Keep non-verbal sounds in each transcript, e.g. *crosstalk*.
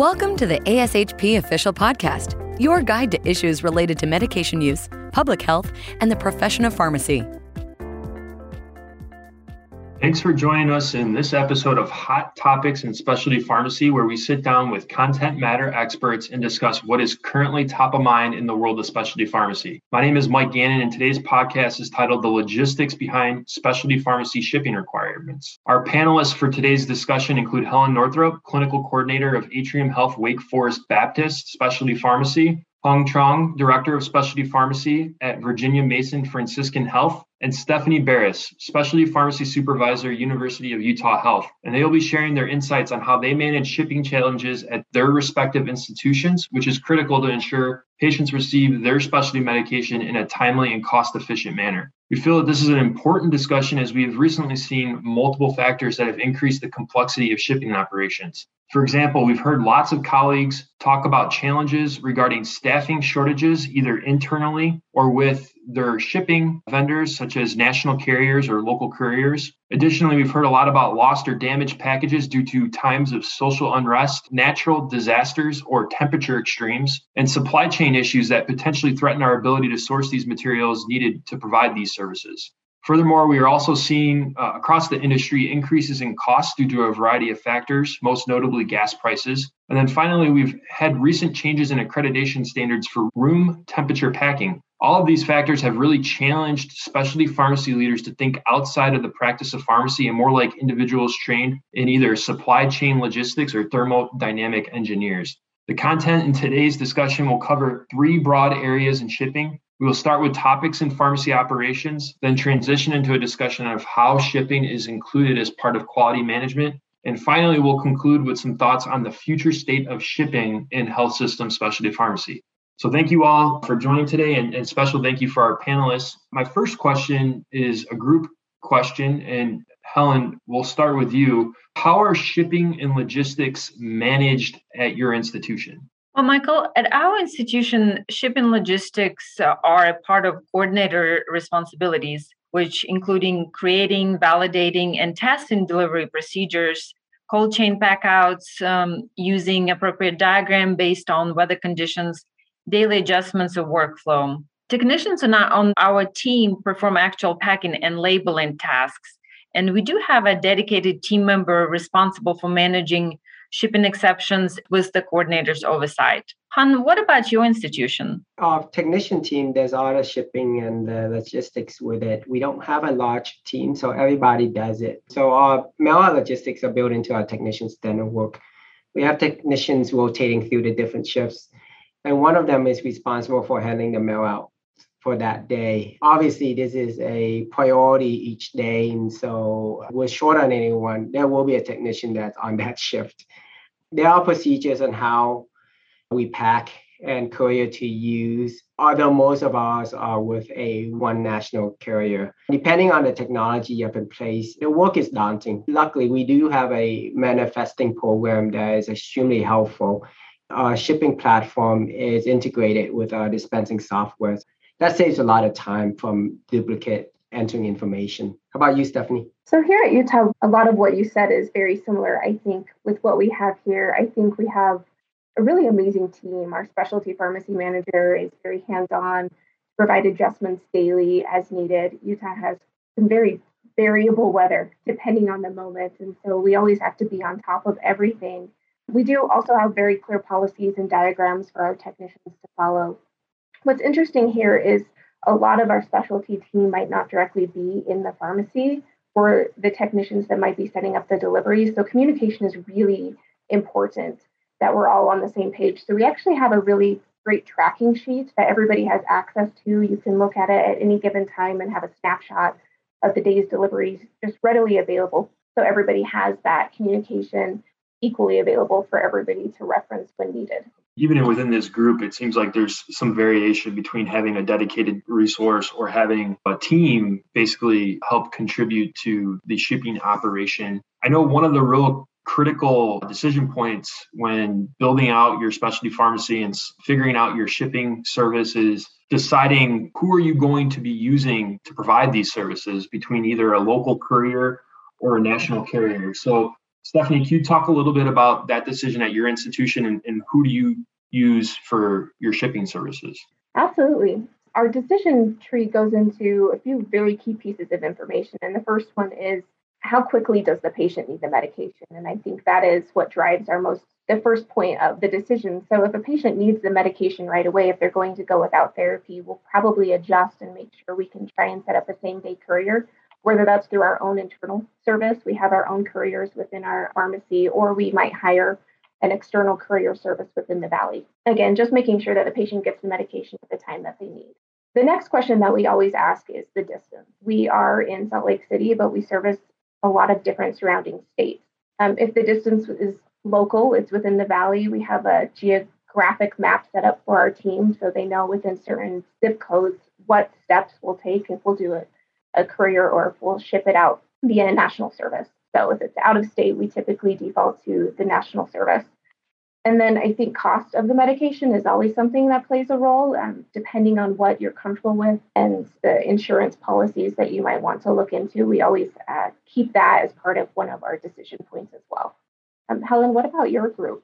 Welcome to the ASHP Official Podcast, your guide to issues related to medication use, public health, and the profession of pharmacy. Thanks for joining us in this episode of Hot Topics in Specialty Pharmacy, where we sit down with content matter experts and discuss what is currently top of mind in the world of specialty pharmacy. My name is Mike Gannon, and today's podcast is titled The Logistics Behind Specialty Pharmacy Shipping Requirements. Our panelists for today's discussion include Helen Northrup, Clinical Coordinator of Atrium Health Wake Forest Baptist Specialty Pharmacy, Hong Chong, Director of Specialty Pharmacy at Virginia Mason Franciscan Health, and Stephanie Barris, Specialty Pharmacy Supervisor, University of Utah Health. And they will be sharing their insights on how they manage shipping challenges at their respective institutions, which is critical to ensure patients receive their specialty medication in a timely and cost efficient manner. We feel that this is an important discussion as we have recently seen multiple factors that have increased the complexity of shipping operations. For example, we've heard lots of colleagues talk about challenges regarding staffing shortages, either internally or with their shipping vendors, such as national carriers or local couriers. Additionally, we've heard a lot about lost or damaged packages due to times of social unrest, natural disasters, or temperature extremes, and supply chain issues that potentially threaten our ability to source these materials needed to provide these services. Furthermore, we are also seeing uh, across the industry increases in costs due to a variety of factors, most notably gas prices. And then finally, we've had recent changes in accreditation standards for room temperature packing. All of these factors have really challenged specialty pharmacy leaders to think outside of the practice of pharmacy and more like individuals trained in either supply chain logistics or thermodynamic engineers. The content in today's discussion will cover three broad areas in shipping we will start with topics in pharmacy operations, then transition into a discussion of how shipping is included as part of quality management. And finally, we'll conclude with some thoughts on the future state of shipping in health system specialty pharmacy. So, thank you all for joining today, and, and special thank you for our panelists. My first question is a group question, and Helen, we'll start with you. How are shipping and logistics managed at your institution? Well, Michael, at our institution, shipping logistics uh, are a part of coordinator responsibilities, which including creating, validating, and testing delivery procedures, cold chain packouts, um, using appropriate diagram based on weather conditions, daily adjustments of workflow. Technicians are not on our team perform actual packing and labeling tasks. And we do have a dedicated team member responsible for managing shipping exceptions with the coordinator's oversight. Han, what about your institution? Our technician team does all the shipping and the logistics with it. We don't have a large team, so everybody does it. So our mail logistics are built into our technician standard work. We have technicians rotating through the different shifts, and one of them is responsible for handling the mail out for that day. Obviously, this is a priority each day. And so, uh, we're short on anyone, there will be a technician that's on *laughs* that shift. There are procedures on how we pack and courier to use, although most of ours are with a one national carrier. Depending on the technology you have in place, the work is daunting. Luckily, we do have a manifesting program that is extremely helpful. Our shipping platform is integrated with our dispensing software that saves a lot of time from duplicate entering information. How about you, Stephanie? So here at Utah, a lot of what you said is very similar, I think, with what we have here. I think we have a really amazing team. Our specialty pharmacy manager is very hands-on, provide adjustments daily as needed. Utah has some very variable weather depending on the moment. And so we always have to be on top of everything. We do also have very clear policies and diagrams for our technicians to follow What's interesting here is a lot of our specialty team might not directly be in the pharmacy or the technicians that might be setting up the deliveries. So communication is really important that we're all on the same page. So we actually have a really great tracking sheet that everybody has access to. You can look at it at any given time and have a snapshot of the day's deliveries just readily available. So everybody has that communication equally available for everybody to reference when needed even within this group, it seems like there's some variation between having a dedicated resource or having a team basically help contribute to the shipping operation. I know one of the real critical decision points when building out your specialty pharmacy and figuring out your shipping services deciding who are you going to be using to provide these services between either a local courier or a national carrier so Stephanie, can you talk a little bit about that decision at your institution and, and who do you use for your shipping services? Absolutely. Our decision tree goes into a few very key pieces of information. And the first one is how quickly does the patient need the medication? And I think that is what drives our most the first point of the decision. So if a patient needs the medication right away, if they're going to go without therapy, we'll probably adjust and make sure we can try and set up a same day courier, whether that's through our own internal service. We have our own couriers within our pharmacy, or we might hire an external courier service within the valley. Again, just making sure that the patient gets the medication at the time that they need. The next question that we always ask is the distance. We are in Salt Lake City, but we service a lot of different surrounding states. Um, if the distance is local, it's within the valley. We have a geographic map set up for our team so they know within certain zip codes what steps we'll take if we'll do a, a courier or we'll ship it out via a national service. So if it's out of state, we typically default to the national service. And then I think cost of the medication is always something that plays a role, um, depending on what you're comfortable with and the insurance policies that you might want to look into. We always uh, keep that as part of one of our decision points as well. Um, Helen, what about your group?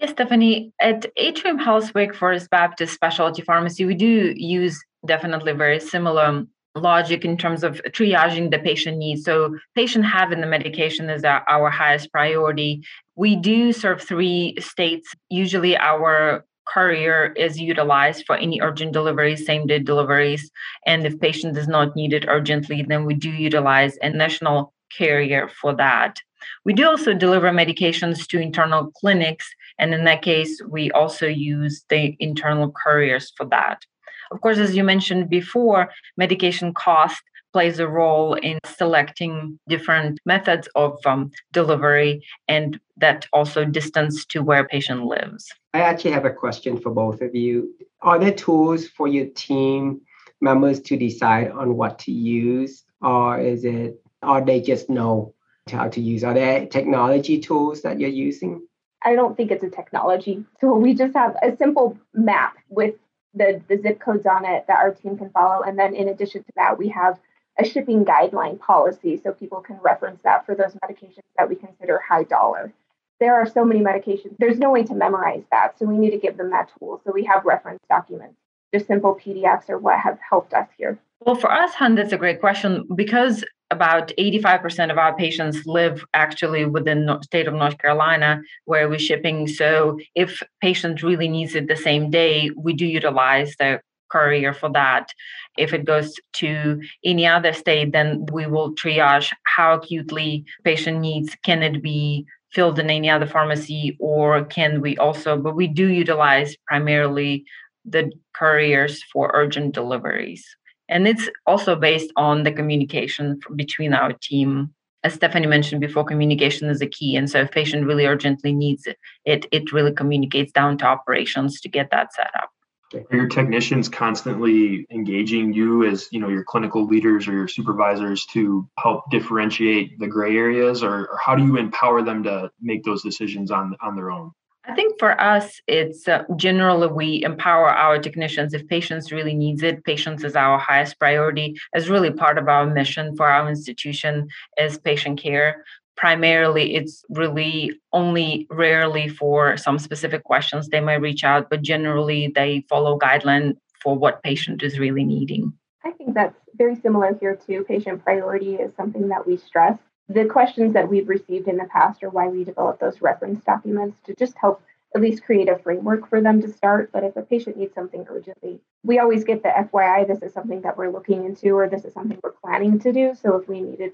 Yes, Stephanie. At Atrium Health Wake Forest Baptist Specialty Pharmacy, we do use definitely very similar logic in terms of triaging the patient needs. So, patient having the medication is our, highest priority. We do serve three states. Usually, our courier is utilized for any urgent deliveries, same day deliveries. And if patient does not need it urgently, then we do utilize a national carrier for that. We do also deliver medications to internal clinics, and in that case, we also use the internal couriers for that. Of course, as you mentioned before, medication cost plays a role in selecting different methods of um, delivery and that also distance to where a patient lives. I actually have a question for both of you. Are there tools for your team members to decide on what to use, or is it, or they just know how to use? Are there technology tools that you're using? I don't think it's a technology tool. We just have a simple map with the, the zip codes on it that our team can follow. And then in addition to that, we have a shipping guideline policy so people can reference that for those medications that we consider high dollar. There are so many medications, there's no way to memorize that. So we need to give them that tool. So we have reference documents. Just simple PDFs are what have helped us here. Well, for us, Hun, that's a great question because about 85% of our patients live actually within the state of North Carolina where we're shipping. So if patient really needs it the same day, we do utilize the courier for that. If it goes to any other state, then we will triage how acutely patient needs. Can it be filled in any other pharmacy or can we also, but we do utilize primarily the couriers for urgent deliveries. And it's also based on the communication between our team. As Stephanie mentioned before, communication is a key. And so if patient really urgently needs it, it, it really communicates down to operations to get that set up. Are your technicians constantly engaging you as you know your clinical leaders or your supervisors to help differentiate the gray areas, or, or how do you empower them to make those decisions on on their own? I think for us, it's uh, generally we empower our technicians. If patients really needs it, patients is our highest priority. As really part of our mission for our institution is patient care. Primarily, it's really only rarely for some specific questions they might reach out, but generally they follow guideline for what patient is really needing. I think that's very similar here too. Patient priority is something that we stress the questions that we've received in the past are why we developed those reference documents to just help at least create a framework for them to start. But if a patient needs something urgently, we always get the FYI, this is something that we're looking into, or this is something we're planning to do. So if we needed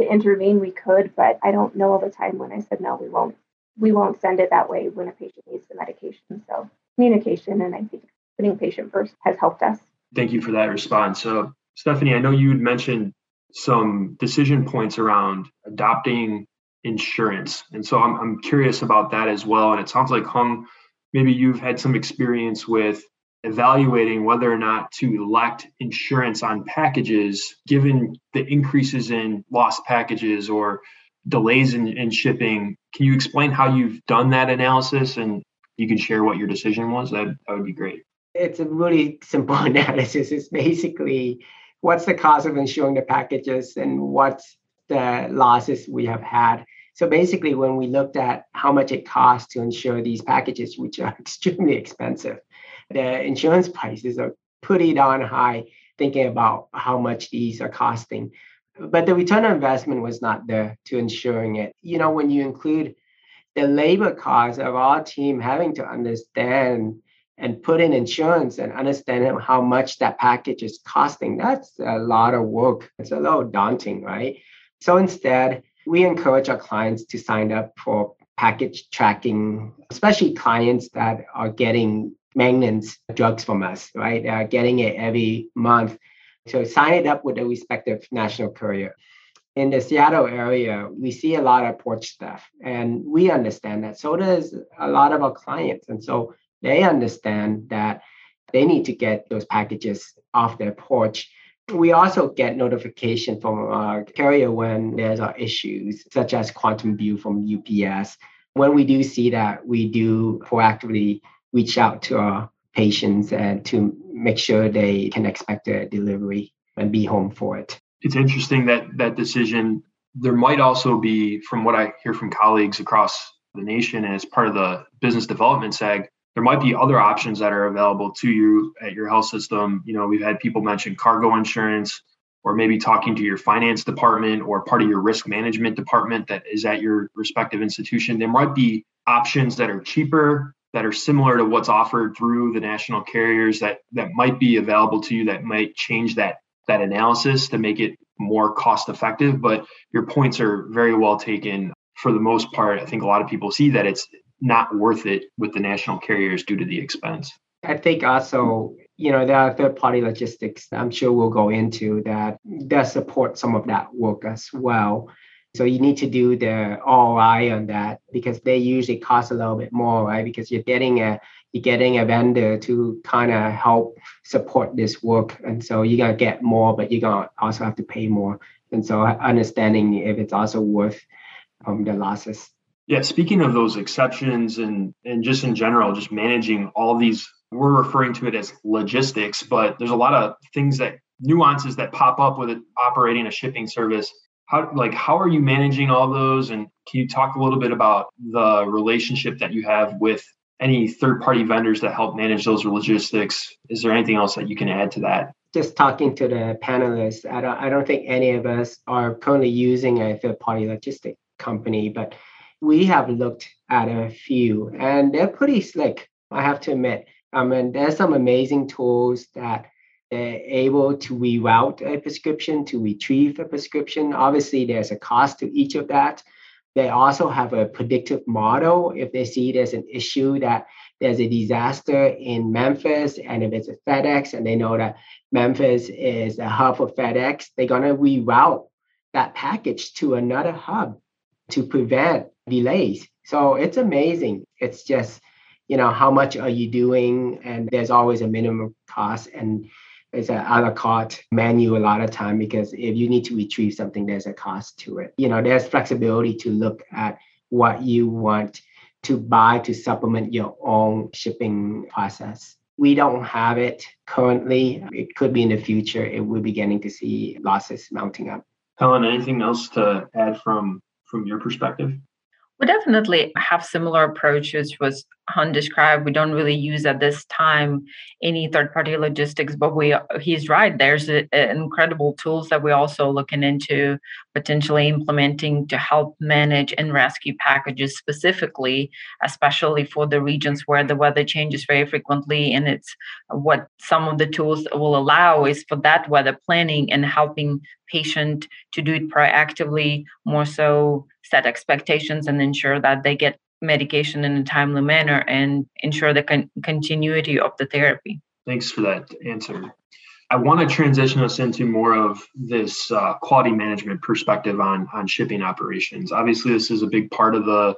to intervene, we could. But I don't know of a time when I said no, we won't. We won't send it that way when a patient needs the medication. So communication and I think putting patient first has helped us. Thank you for that response. So Stephanie, I know you had mentioned some decision points around adopting insurance. And so I'm, I'm curious about that as well. And it sounds like Hung, maybe you've had some experience with evaluating whether or not to elect insurance on packages given the increases in lost packages or delays in, in shipping. Can you explain how you've done that analysis and you can share what your decision was? That, that would be great. It's a really simple *laughs* analysis. It's basically what's the cost of insuring the packages and what's the losses we have had. So basically, when we looked at how much it costs to insure these packages, which are *laughs* extremely expensive, the insurance prices are pretty darn high, thinking about how much these are costing. But the return on investment was not there to insuring it. You know, when you include the labor costs of our team having to understand and put in insurance and understand how much that package is costing, that's a lot of work. It's a little daunting, right? So instead, we encourage our clients to sign up for package tracking, especially clients that are getting maintenance drugs from us, right? They are getting it every month. So sign it up with a respective national courier. In the Seattle area, we see a lot of porch stuff, and we understand that. So does a lot of our clients. And so they understand that they need to get those packages off their porch. We also get notification from our carrier when there's issues, such as quantum view from UPS. When we do see that, we do proactively reach out to our patients and to make sure they can expect a delivery and be home for it. It's interesting that that decision. There might also be, from what I hear from colleagues across the nation, and as part of the business development seg, there might be other options that are available to you at your health system. You know, we've had people mention cargo insurance or maybe talking to your finance department or part of your risk management department that is at your respective institution. There might be options that are cheaper, that are similar to what's offered through the national carriers that that might be available to you that might change that that analysis to make it more cost effective. But your points are very well taken. For the most part, I think a lot of people see that it's not worth it with the national carriers due to the expense. I think also, you know, there are third party logistics I'm sure we'll go into that does support some of that work as well. So you need to do the ROI on that because they usually cost a little bit more, right? Because you're getting a you're getting a vendor to kind of help support this work. And so you're gonna get more, but you're gonna also have to pay more. And so understanding if it's also worth um, the losses. Yeah, speaking of those exceptions and and just in general, just managing all these, we're referring to it as logistics, but there's a lot of things that nuances that pop up with operating a shipping service. How like how are you managing all those? And can you talk a little bit about the relationship that you have with any third party vendors that help manage those logistics? Is there anything else that you can add to that? Just talking to the panelists, I don't I don't think any of us are currently using a third party logistic company, but we have looked at a few and they're pretty slick, I have to admit. I mean, there's some amazing tools that they're able to reroute a prescription, to retrieve a prescription. Obviously, there's a cost to each of that. They also have a predictive model. If they see there's an issue that there's a disaster in Memphis, and if it's a FedEx and they know that Memphis is a hub for FedEx, they're going to reroute that package to another hub to prevent delays. So it's amazing. It's just, you know, how much are you doing? And there's always a minimum cost and it's a a la carte menu a lot of time because if you need to retrieve something, there's a cost to it. You know, there's flexibility to look at what you want to buy to supplement your own shipping process. We don't have it currently. It could be in the future. It will be beginning to see losses mounting up. Helen, anything else to add from from your perspective? We definitely have similar approaches was Han described. We don't really use at this time any third-party logistics, but we he's right. There's a, a incredible tools that we're also looking into potentially implementing to help manage and rescue packages specifically, especially for the regions where the weather changes very frequently. And it's what some of the tools will allow is for that weather planning and helping patient to do it proactively, more so set expectations and ensure that they get medication in a timely manner and ensure the con- continuity of the therapy. Thanks for that answer. I want to transition us into more of this uh, quality management perspective on on shipping operations. Obviously, this is a big part of the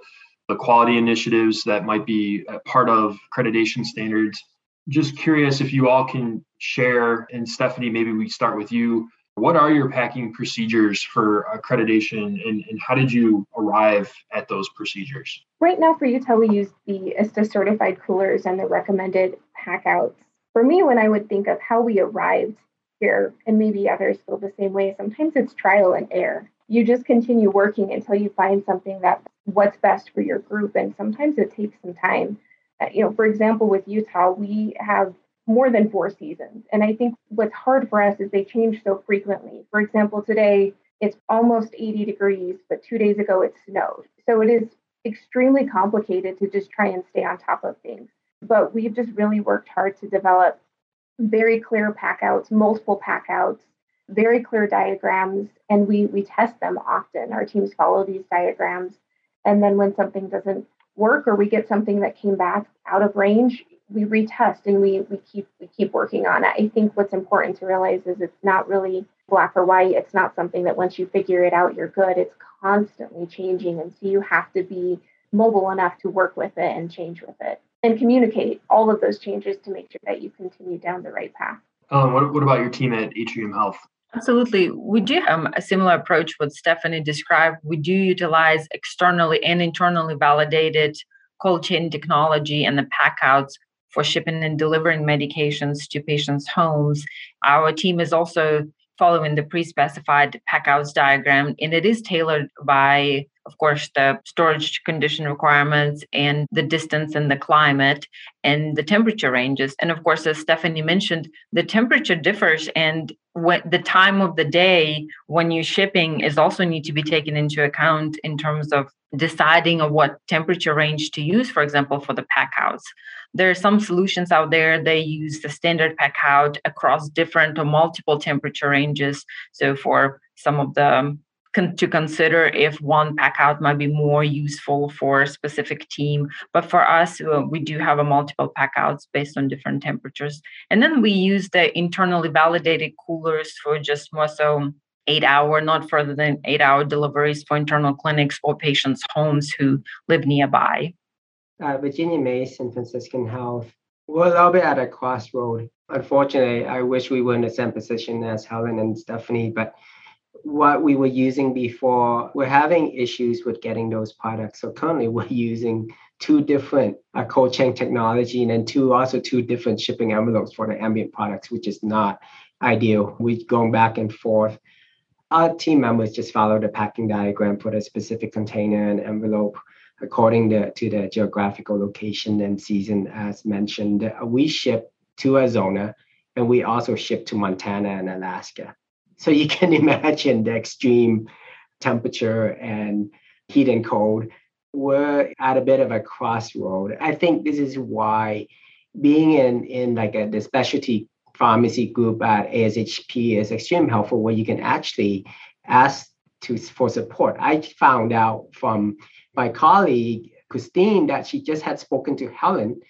the quality initiatives that might be part of accreditation standards. Just curious if you all can share, and Stephanie, maybe we start with you. What are your packing procedures for accreditation and, and how did you arrive at those procedures? Right now for Utah, we use the ISTA certified coolers and the recommended pack outs. For me, when I would think of how we arrived here, and maybe others feel the same way, sometimes it's trial and error. you just continue working until you find something that's what's best for your group. And sometimes it takes some time. Uh, you know, for example, with Utah, we have more than four seasons. And I think what's hard for us is they change so frequently. For example, today it's almost 80 degrees, but two days ago it snowed. So it is extremely complicated to just try and stay on top of things. But we've just really worked hard to develop very clear packouts, multiple packouts, very clear diagrams, and we we test them often. Our teams follow these diagrams, and then when something doesn't work or we get something that came back out of range, we retest and we we keep we keep working on it. I think what's important to realize is it's not really black or white. It's not something that once you figure it out, you're good. It's constantly changing, and so you have to be mobile enough to work with it and change with it and communicate all of those changes to make sure that you continue down the right path. Um, what, what about your team at Atrium Health? Absolutely. We do have a similar approach what Stephanie described. We do utilize externally and internally validated cold chain technology and the packouts for shipping and delivering medications to patients' homes. Our team is also following the pre-specified packouts diagram, and it is tailored by of course, the storage condition requirements and the distance and the climate and the temperature ranges. And of course, as Stephanie mentioned, the temperature differs and what the time of the day when you're shipping is also need to be taken into account in terms of deciding on what temperature range to use, for example, for the pack outs. There are some solutions out there, they use the standard pack out across different or multiple temperature ranges. So for some of the con- to consider if one pack out might be more useful for a specific team. But for us, uh, we do have a multiple pack outs based on different temperatures. And then we use the internally validated coolers for just more so eight hour, not further than eight hour deliveries for internal clinics or patients' homes who live nearby. Uh, Virginia Mason Franciscan Health, we're a little bit at a crossroad. Unfortunately, I wish we were in the same position as Helen and Stephanie, but what we were using before, we're having issues with getting those products. So currently *laughs* we're using two different uh, cold chain technology and then two also two different shipping envelopes for the ambient products, which is not ideal. We're going back and forth. Our team members just follow the packing diagram for the specific container and envelope according to, to the geographical location and season as mentioned. We ship to Arizona and we also ship to Montana and Alaska. *laughs* So you can imagine the extreme temperature and heat and cold. We're at a bit of a crossroad. I think this is why being in, in like a, the specialty pharmacy group at ASHP is extremely helpful where you can actually ask to for support. I found out from my colleague Christine that she just had spoken to Helen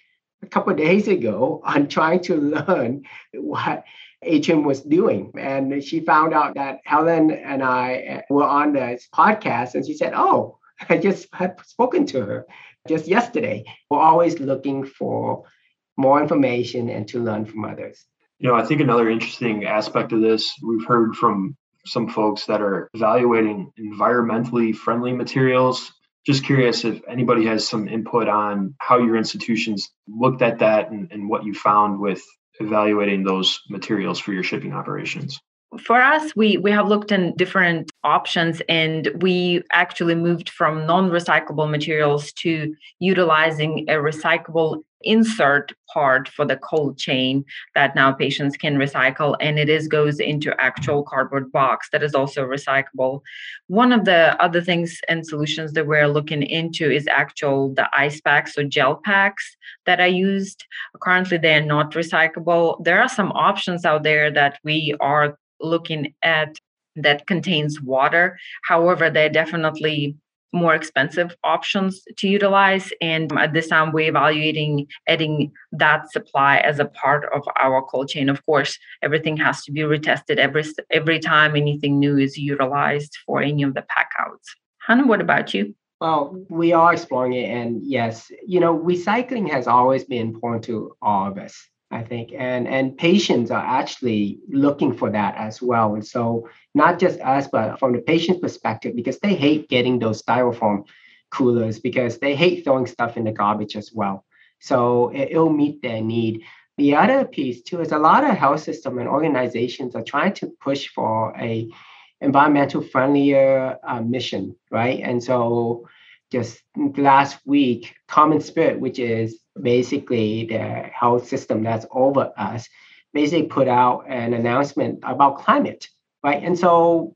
a couple days ago on trying to *laughs* learn what Atrium was doing. And she found out that Helen and I eh, were on this podcast, and she said, Oh, I just had spoken to her just yesterday. We're always looking for more information and to learn from others. You know, I think another interesting aspect of this, we've heard from some folks that are evaluating environmentally friendly materials. Just curious if anybody has some input on how your institutions looked at that and, and what you found with evaluating those materials for your shipping operations? For us, we, we have looked in different options and we actually moved from non recyclable materials to utilizing a recyclable insert part for the cold chain that now patients can recycle and it is goes into actual cardboard box that is also recyclable. One of the other things and solutions that we're looking into is actual the ice packs or gel packs that are used. Currently they're not recyclable. There are some options out there that we are looking at that contains water. However they're definitely more expensive options to utilize. And um, at this time, we're evaluating adding that supply as a part of our cold chain. Of course, everything has to be retested every every time anything new is utilized for any of the pack outs. Hannah, what about you? Well, we are exploring it, and yes, you know, recycling has always been important to all of us. I think, and and patients are actually looking for that as well. And so, not just us, but from the patient's perspective, because they hate getting those styrofoam coolers because they hate throwing stuff in the garbage as well. So it, will meet their need. The other piece too is a lot of health system and organizations are trying to push for a environmental friendlier uh, mission, right? And so just last week, Common Spirit, which is basically the health system that's over us, basically put out an announcement about climate, right? And so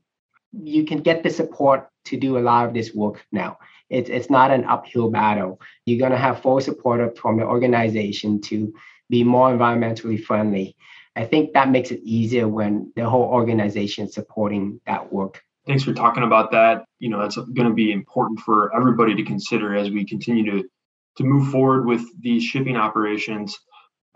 you can get the support to do a lot of this work now. It's, it's not an uphill battle. You're going to have full support from the organization to be more environmentally friendly. I think that makes it easier when the whole organization is supporting that work. Thanks for talking about that. You know, that's going to be important for everybody to consider as we continue to to move forward with these shipping operations.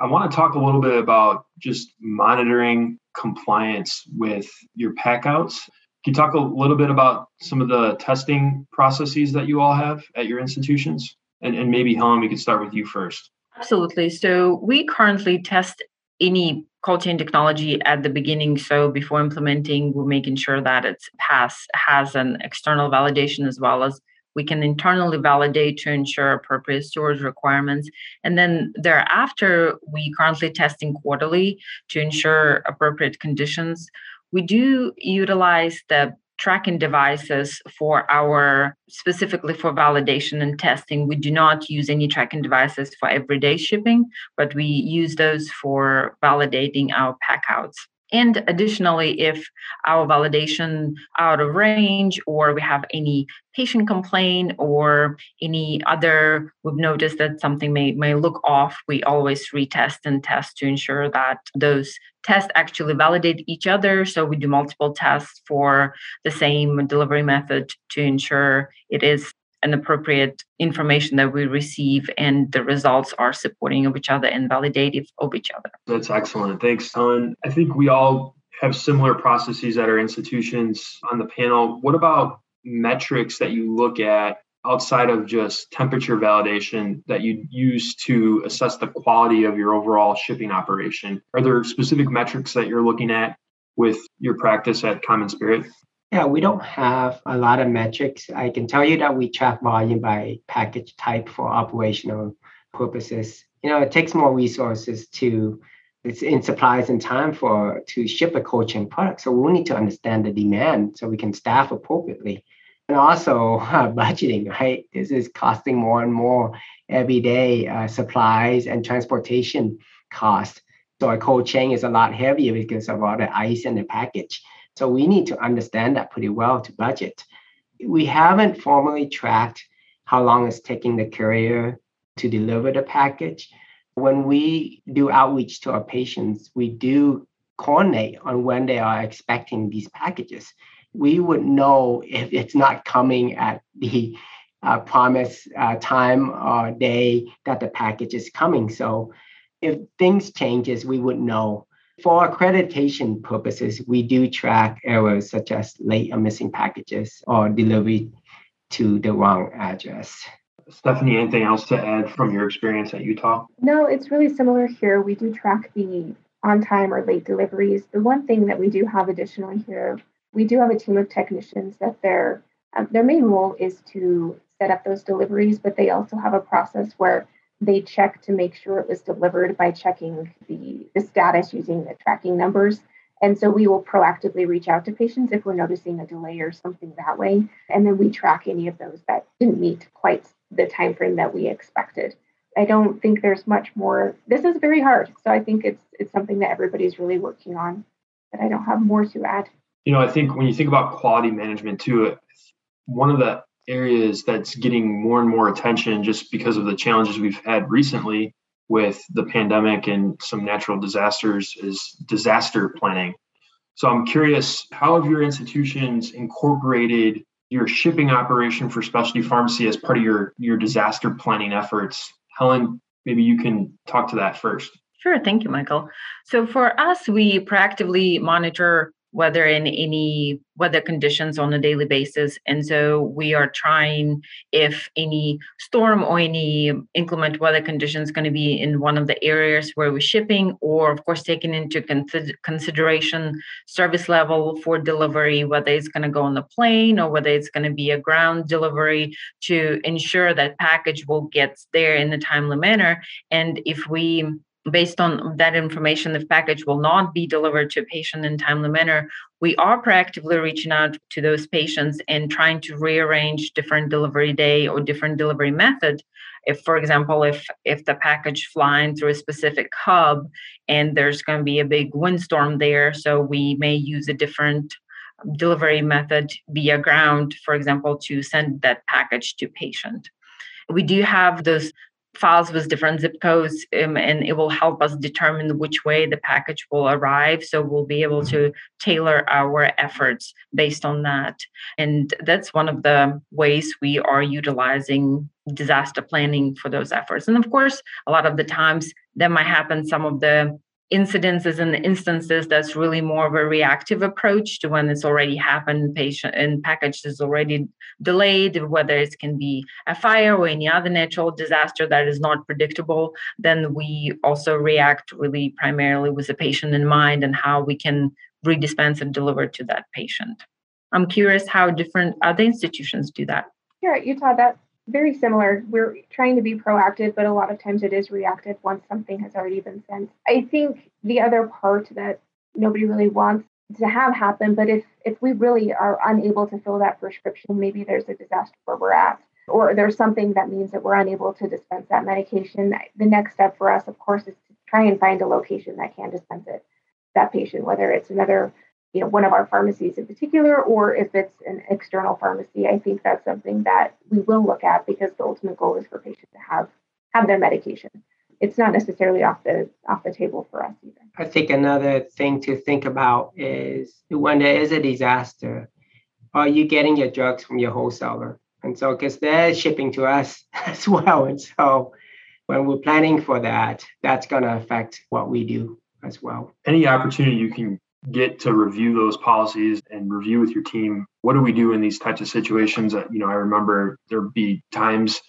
I want to talk a little bit about just monitoring compliance with your packouts. Can you talk a little bit about some of the testing processes that you all have at your institutions? And, and maybe Helen, we could start with you first. Absolutely. So we currently test any cold chain technology at the beginning. So before implementing, we're making sure that it's pass has an external validation as well as we can internally validate to ensure appropriate storage requirements. And then thereafter, we currently testing quarterly to ensure appropriate conditions. We do utilize the tracking devices for our specifically for validation and testing we do not use any tracking devices for everyday shipping but we use those for validating our packouts and additionally, if our validation out of range or we have any patient complaint or any other, we've noticed that something may, may look off, we always retest and test to ensure that those tests actually validate each other. So we do multiple tests for the same delivery method to ensure it is an appropriate information that we receive and the results are supporting of each other and validative of each other. That's excellent. Thanks, Helen. I think we all have similar processes at our institutions on the panel. What about metrics that you look at outside of just temperature validation that you use to assess the quality of your overall shipping operation? Are there specific metrics that you're looking at with your practice at Common Spirit? Yeah, we don't have a lot of metrics. I can tell you that we track volume by package type for operational purposes. You know, it takes more resources to it's in supplies and time for to ship a cold chain product. So we need to understand the demand so we can staff appropriately. And also *laughs* uh, budgeting, right? This is costing more and more every day. Uh, supplies and transportation cost. So a cold chain is a lot heavier because of all the ice in the package. So we need to understand that pretty well to budget. We haven't formally tracked how long it's taking the courier to deliver the package. When we do outreach to our patients, we do coordinate on when they are expecting these packages. We would know if it's not coming at the uh, promised uh, time or day that the package is coming. So if things changes, we would know for accreditation purposes, we do track errors such as late or missing packages or delivery to the wrong address. Stephanie, anything else to add from your experience at Utah? No, it's really similar here. We do track the on time or late deliveries. The one thing that we do have additionally here, we do have a team of technicians that their um, their main role is to set up those deliveries, but they also have a process where they check to make sure it was delivered by checking the, the status using the tracking numbers. And so we will proactively reach out to patients if we're noticing a delay or something that way. And then we track any of those that didn't meet quite the time frame that we expected. I don't think there's much more. This is very hard. So I think it's it's something that everybody's really working on. But I don't have more to add. You know, I think when you think about quality management too, one of the areas that's getting more and more attention just because of the challenges we've had recently with the pandemic and some natural disasters is disaster planning. So I'm curious, how have your institutions incorporated your shipping operation for specialty pharmacy as part of your your disaster planning efforts? Helen, maybe you can talk to that first. Sure, thank you, Michael. So for us, we proactively monitor weather in any weather conditions on a daily basis. And so we are trying if any storm or any inclement weather conditions going to be in one of the areas where we're shipping, or of course taking into consideration service level for delivery, whether it's going to go on the plane or whether it's going to be a ground delivery to ensure that package will get there in a timely manner. And if we based on that information, if package will not be delivered to a patient in timely manner, we are proactively reaching out to those patients and trying to rearrange different delivery day or different delivery method. If, for example, if if the package flying through a specific hub and there's going to be a big windstorm there, so we may use a different delivery method via ground, for example, to send that package to patient. We do have those files with different zip codes um, and it will help us determine which way the package will arrive. So we'll be able to tailor our efforts based on that. And that's one of the ways we are utilizing disaster planning for those efforts. And of course a lot of the times that might happen some of the incidences and instances that's really more of a reactive approach to when it's already happened patient and package is already delayed whether it can be a fire or any other natural disaster that is not predictable then we also react really primarily with the patient in mind and how we can redispense and deliver to that patient. I'm curious how different other institutions do that. Here at utah that very similar. We're trying to be proactive, but a lot of times it is reactive once something has already been sent. I think the other part that nobody really wants to have happen, but if if we really are unable to fill that prescription, maybe there's a disaster where we're at, or there's something that means that we're unable to dispense that medication. The next step for us, of course, is to try and find a location that can dispense it. That patient, whether it's another you know one of our pharmacies in particular or if it's an external pharmacy i think that's something that we will look at because the ultimate goal is for patients to have have their medication. It's not necessarily off the off the table for us either. I think another thing to think about is when there is a disaster. Are you getting your drugs from your wholesaler? And so because they're shipping to us *laughs* as well. And so when we're planning for that that's going to affect what we do as well. Any opportunity you can get to review those policies and review with your team what do we do in these types of situations you know i remember there'd be times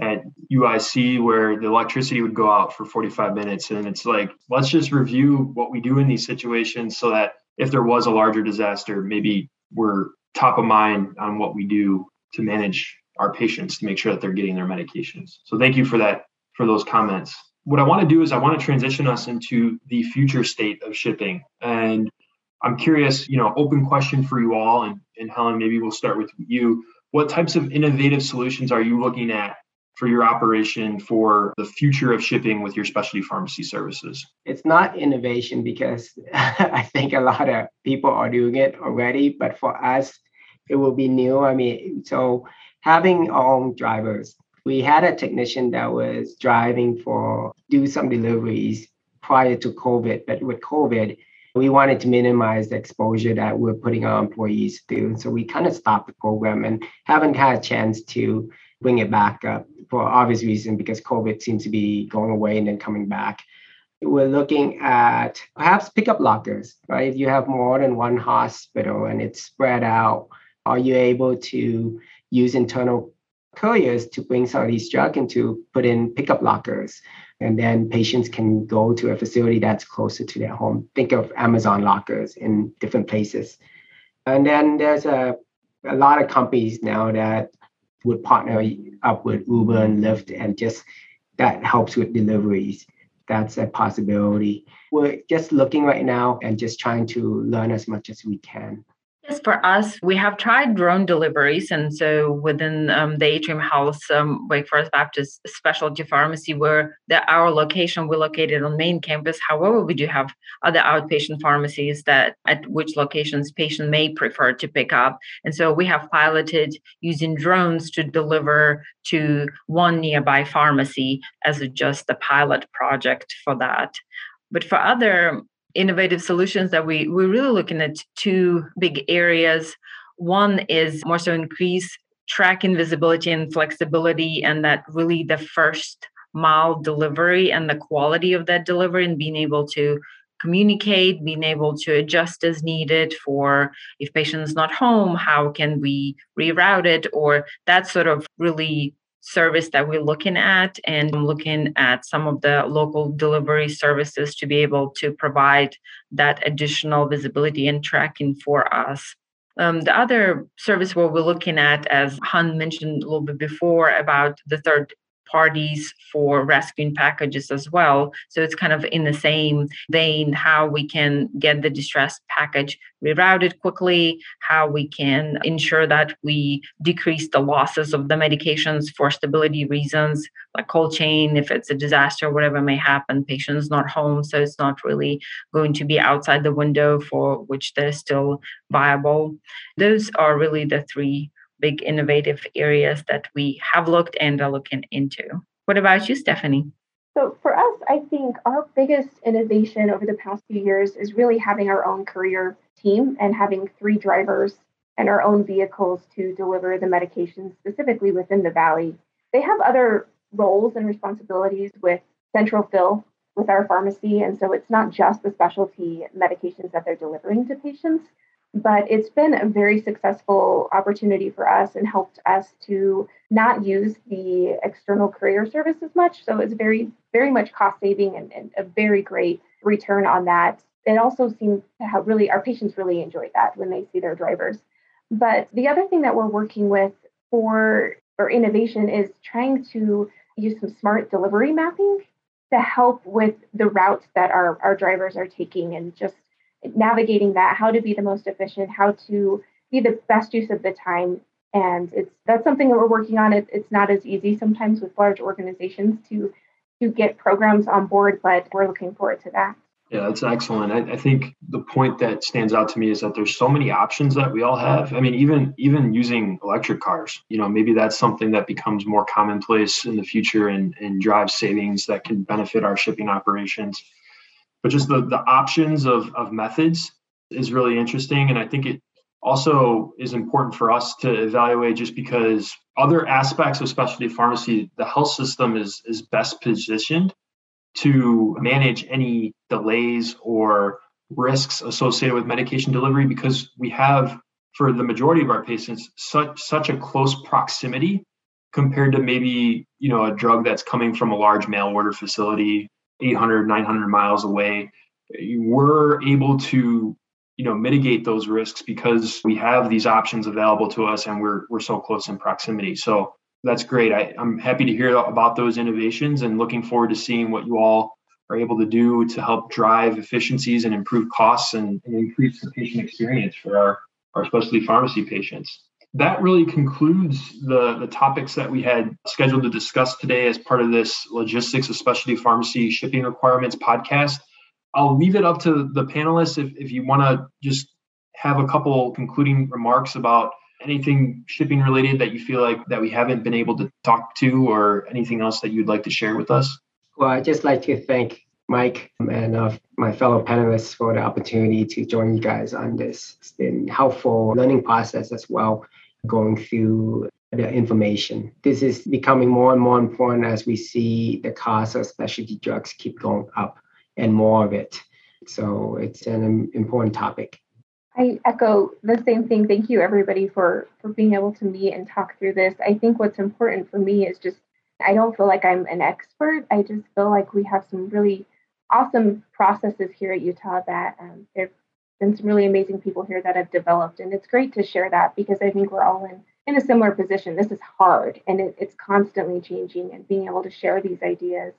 at uic where the electricity would go out for 45 minutes and it's like let's just review what we do in these situations so that if there was a larger disaster maybe we're top of mind on what we do to manage our patients to make sure that they're getting their medications. So thank you for that for those comments what I want to do is I want to transition us into the future state of shipping. And I'm curious, you know, open question for you all. And, and Helen, maybe we'll start with you. What types of innovative solutions are you looking at for your operation for the future of shipping with your specialty pharmacy services? It's not innovation because *laughs* I think a lot of people are doing it already, but for us, it will be new. I mean, so having our own drivers we had a technician that was driving for do some deliveries prior to COVID, but with COVID, we wanted to minimize the exposure that we're putting our employees through. So we kind of stopped the program and haven't had a chance to bring it back up for obvious reason because COVID seems to be going away and then coming back. We're looking at perhaps pickup lockers, right? If you have more than one hospital and it's spread out, are you able to use internal couriers to bring some of these drugs and to put in pickup lockers. And then patients can go to a facility that's closer to their home. Think of Amazon lockers in different places. And then there's a, a lot of companies now that would partner up with Uber and Lyft and just that helps with deliveries. That's a possibility. We're just looking right now and just trying to learn as much as we can. Yes, for us, we have tried drone deliveries. And so within um, the Atrium Health um, Wake Forest Baptist Specialty Pharmacy, where the, our location, we're located on main campus. However, we do have other outpatient pharmacies that at which locations patient may prefer to pick up. And so we have piloted using drones to deliver to one nearby pharmacy as just a pilot project for that. But for other innovative solutions that we, we're really looking at two big areas. One is more so increase tracking visibility and flexibility, and that really the first mile delivery and the quality of that delivery and being able to communicate, being able to adjust as needed for if patient is not home, how can we reroute it, or that sort of really service that we're looking at and looking at some of the local delivery services to be able to provide that additional visibility and tracking for us. Um, the other service where we're looking at, as Han mentioned a little bit before, about the third parties for rescuing packages as well. So it's kind of in the same vein how we can get the distressed package rerouted quickly, how we can ensure that we decrease the losses of the medications for stability reasons, like cold chain, if it's a disaster, whatever may happen, patient's not home, so it's not really going to be outside the window for which they're still viable. Those are really the three big innovative areas that we have looked and are looking into. What about you, Stephanie? So, for us, I think our biggest innovation over the past few years is really having our own courier team and having three drivers and our own vehicles to deliver the medications specifically within the valley. They have other roles and responsibilities with central fill with our pharmacy. And so it's not just the specialty medications that they're delivering to patients, but it's been a very successful opportunity for us and helped us to not use the external courier service as much. So it's very, very much cost saving and, and a very great return on that. It also seems to have really, our patients really enjoy that when they see their drivers. But the other thing that we're working with for, for innovation is trying to use some smart delivery mapping to help with the routes that our, our drivers are taking and just navigating that, how to be the most efficient, how to be the best use of the time. And it's that's something that we're working on. It, it's not as easy sometimes with large organizations to to get programs on board, but we're looking forward to that. Yeah, that's excellent. I, I, think the point that stands out to me is that there's so many options that we all have. I mean, even even using electric cars, you know, maybe that's something that becomes more commonplace in the future and, and drives savings that can benefit our shipping operations but just the, the options of, of methods is really interesting. And I think it also is important for us to evaluate just because other aspects of specialty pharmacy, the health system is, is best positioned to manage any delays or risks associated with medication delivery because we have for the majority of our patients such such a close proximity compared to maybe you know a drug that's coming from a large mail order facility 800 900 miles away we're able to you know mitigate those risks because we have these options available to us and we're we're so close in proximity. So that's great. I, i'm happy to hear about those innovations and looking forward to seeing what you all are able to do to help drive efficiencies and improve costs and, and increase the patient experience for our, our specialty pharmacy patients that really concludes the, the topics that we had scheduled to discuss today as part of this logistics of specialty pharmacy shipping requirements podcast. I'll leave it up to the panelists if, if you want to just have a couple concluding remarks about anything shipping related that you feel like that we haven't been able to talk to or anything else that you'd like to share with us. Well, I'd just like to thank Mike and uh, my fellow panelists for the opportunity to join you guys on this. It's been helpful learning process as well going through the information. This is becoming more and more important as we see the cost of specialty drugs keep going up and more of it. So it's an important topic. I echo the same thing. Thank you everybody for for being able to meet and talk through this. I think what's important for me is just I don't feel like I'm an expert. I just feel like we have some really awesome processes here at Utah that um, they're been some really amazing people here that have developed. And it's great to share that because I think we're all in, in a similar position. This is hard and it, it's constantly changing and being able to share these ideas.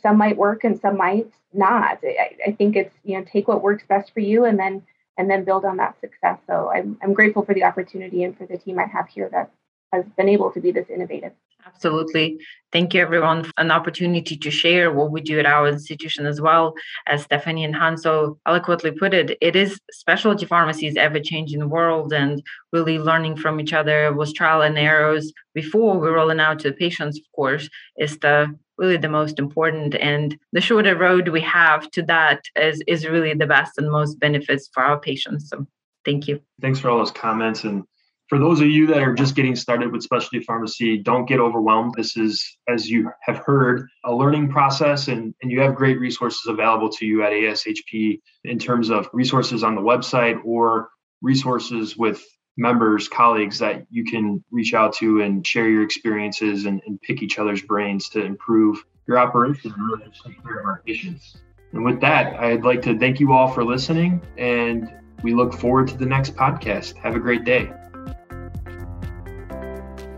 Some might work and some might not. I, I think it's, you know, take what works best for you and then and then build on that success. So I'm, I'm grateful for the opportunity and for the team I have here that has been able to be this innovative. Absolutely. Thank you, everyone, for an opportunity to share what we do at our institution as well. As Stephanie and Hans so eloquently put it, it is specialty pharmacies ever changing world and really learning from each other was trial and errors before we're rolling out to the patients, of course, is the really the most important and the shorter road we have to that is is really the best and most benefits for our patients so thank you thanks for all those comments and for those of you that are just getting started with specialty pharmacy, don't get overwhelmed. This is, as you have heard, a learning process, and, and you have great resources available to you at ASHP in terms of resources on the website or resources with members, colleagues that you can reach out to and share your experiences and, and pick each other's brains to improve your operation and really take care of our patients. And with that, I'd like to thank you all for listening, and we look forward to the next podcast. Have a great day.